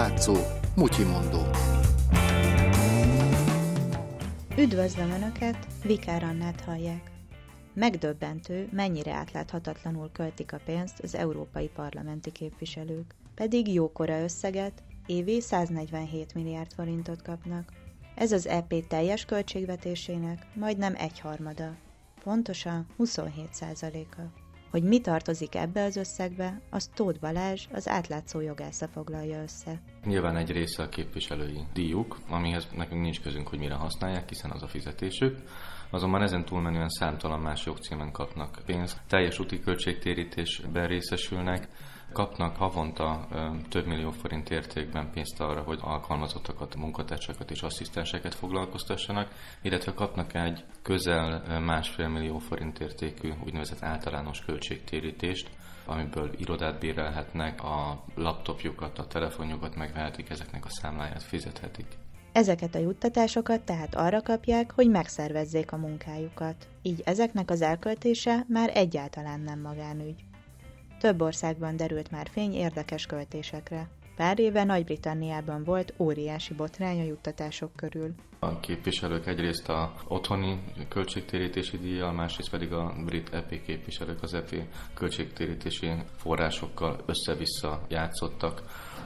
Átlátszó, mutyimondó. Üdvözlöm Önöket, Vikár Annát hallják. Megdöbbentő, mennyire átláthatatlanul költik a pénzt az európai parlamenti képviselők. Pedig jókora összeget, évi 147 milliárd forintot kapnak. Ez az EP teljes költségvetésének majdnem egyharmada, pontosan 27 százaléka. Hogy mi tartozik ebbe az összegbe, az Tóth Balázs, az átlátszó jogásza foglalja össze. Nyilván egy része a képviselői díjuk, amihez nekünk nincs közünk, hogy mire használják, hiszen az a fizetésük. Azonban ezen túlmenően számtalan más jogcímen kapnak pénzt. Teljes úti költségtérítésben részesülnek, kapnak havonta több millió forint értékben pénzt arra, hogy alkalmazottakat, munkatársakat és asszisztenseket foglalkoztassanak, illetve kapnak egy közel másfél millió forint értékű úgynevezett általános költségtérítést, amiből irodát bérelhetnek, a laptopjukat, a telefonjukat megvehetik, ezeknek a számláját fizethetik. Ezeket a juttatásokat tehát arra kapják, hogy megszervezzék a munkájukat. Így ezeknek az elköltése már egyáltalán nem magánügy. Több országban derült már fény érdekes költésekre. Pár éve Nagy-Britanniában volt óriási botrány a juttatások körül. A képviselők egyrészt a otthoni költségtérítési díjjal, másrészt pedig a brit EP képviselők az EP költségtérítési forrásokkal össze-vissza játszottak.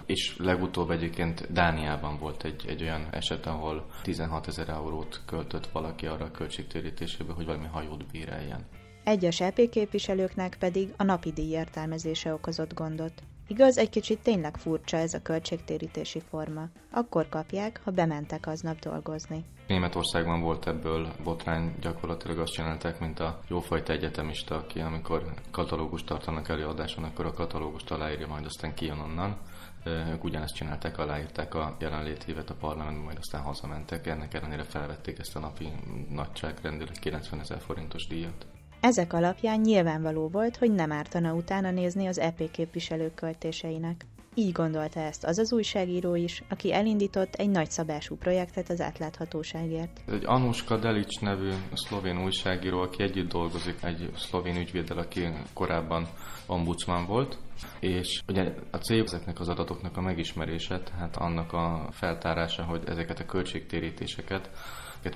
És legutóbb egyébként Dániában volt egy, egy olyan eset, ahol 16 ezer eurót költött valaki arra a költségtérítésébe, hogy valami hajót bíreljen. Egyes EP képviselőknek pedig a napi díj értelmezése okozott gondot. Igaz, egy kicsit tényleg furcsa ez a költségtérítési forma. Akkor kapják, ha bementek aznap dolgozni. Németországban volt ebből botrány, gyakorlatilag azt csinálták, mint a jófajta egyetemista, aki amikor katalógust tartanak előadáson, akkor a katalógust aláírja, majd aztán kijön onnan. Ők ugyanezt csinálták, aláírták a jelenlétévet a parlamentben, majd aztán hazamentek. Ennek ellenére felvették ezt a napi nagyságrendileg 90 ezer forintos díjat. Ezek alapján nyilvánvaló volt, hogy nem ártana utána nézni az EP képviselők költéseinek. Így gondolta ezt az az újságíró is, aki elindított egy nagyszabású projektet az átláthatóságért. Egy Anuska Delic nevű szlovén újságíró, aki együtt dolgozik egy szlovén ügyvéddel, aki korábban ombudsman volt, és ugye a cél ezeknek az adatoknak a megismerése, tehát annak a feltárása, hogy ezeket a költségtérítéseket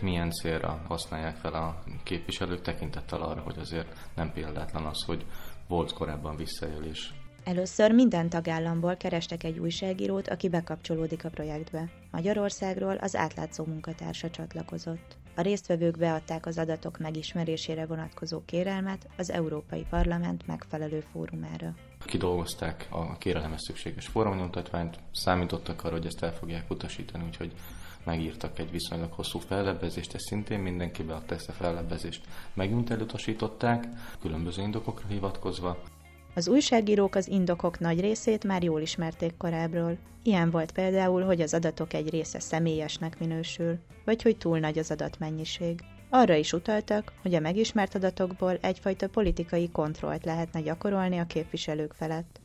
milyen célra használják fel a képviselők tekintettel arra, hogy azért nem példátlan az, hogy volt korábban visszaélés. Először minden tagállamból kerestek egy újságírót, aki bekapcsolódik a projektbe. Magyarországról az átlátszó munkatársa csatlakozott. A résztvevők beadták az adatok megismerésére vonatkozó kérelmet az Európai Parlament megfelelő fórumára. Kidolgozták a kérelemhez szükséges formanyomtatványt, számítottak arra, hogy ezt el fogják utasítani, úgyhogy megírtak egy viszonylag hosszú fellebbezést, ezt szintén mindenki beadta ezt a fellebbezést. Megint elutasították, különböző indokokra hivatkozva. Az újságírók az indokok nagy részét már jól ismerték korábbról. Ilyen volt például, hogy az adatok egy része személyesnek minősül, vagy hogy túl nagy az adatmennyiség. Arra is utaltak, hogy a megismert adatokból egyfajta politikai kontrollt lehetne gyakorolni a képviselők felett.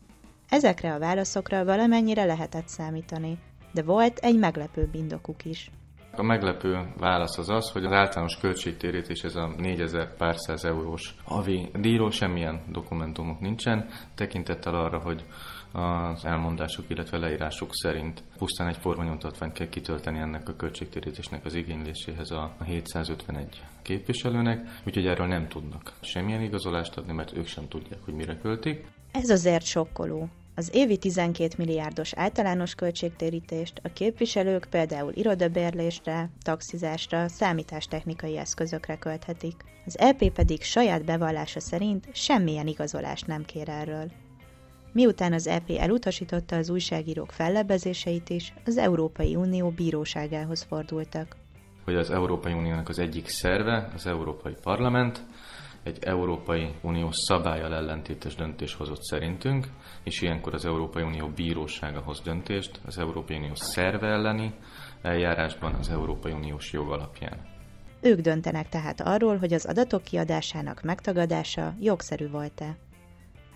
Ezekre a válaszokra valamennyire lehetett számítani, de volt egy meglepőbb indokuk is. A meglepő válasz az az, hogy az általános költségtérítés, ez a 4000 pár száz eurós havi díjról semmilyen dokumentumok nincsen, tekintettel arra, hogy az elmondások, illetve leírások szerint pusztán egy formanyomtatványt kell kitölteni ennek a költségtérítésnek az igényléséhez a 751 képviselőnek, úgyhogy erről nem tudnak semmilyen igazolást adni, mert ők sem tudják, hogy mire költik. Ez azért sokkoló. Az évi 12 milliárdos általános költségtérítést a képviselők például irodabérlésre, taxizásra, számítástechnikai eszközökre költhetik. Az EP pedig saját bevallása szerint semmilyen igazolást nem kér erről. Miután az EP elutasította az újságírók fellebbezéseit is, az Európai Unió bíróságához fordultak. Hogy az Európai Uniónak az egyik szerve, az Európai Parlament, egy Európai Uniós szabályal ellentétes döntés hozott szerintünk, és ilyenkor az Európai Unió bírósága hoz döntést az Európai Unió szerve elleni eljárásban az Európai Uniós jog alapján. Ők döntenek tehát arról, hogy az adatok kiadásának megtagadása jogszerű volt-e.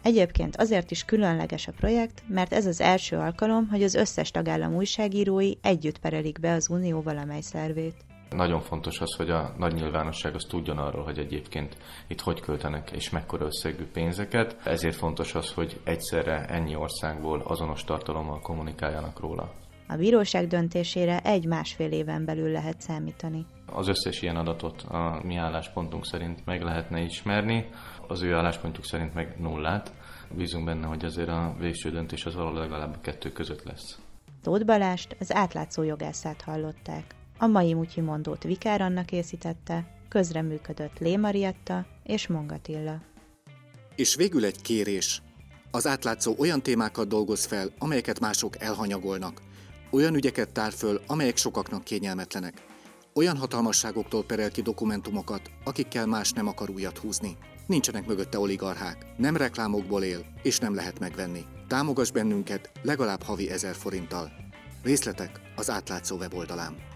Egyébként azért is különleges a projekt, mert ez az első alkalom, hogy az összes tagállam újságírói együtt perelik be az Unió valamely szervét. Nagyon fontos az, hogy a nagy nyilvánosság az tudjon arról, hogy egyébként itt hogy költenek és mekkora összegű pénzeket. Ezért fontos az, hogy egyszerre ennyi országból azonos tartalommal kommunikáljanak róla. A bíróság döntésére egy-másfél éven belül lehet számítani. Az összes ilyen adatot a mi álláspontunk szerint meg lehetne ismerni, az ő álláspontunk szerint meg nullát. Bízunk benne, hogy azért a végső döntés az valahol legalább a kettő között lesz. Tóth Balást, az átlátszó jogászát hallották. A mai Mutyi mondót Vikár Anna készítette, közreműködött Lé Marietta és Mongatilla. És végül egy kérés. Az átlátszó olyan témákat dolgoz fel, amelyeket mások elhanyagolnak. Olyan ügyeket tár föl, amelyek sokaknak kényelmetlenek. Olyan hatalmasságoktól perel ki dokumentumokat, akikkel más nem akar újat húzni. Nincsenek mögötte oligarchák, nem reklámokból él, és nem lehet megvenni. Támogass bennünket legalább havi ezer forinttal. Részletek az átlátszó weboldalán.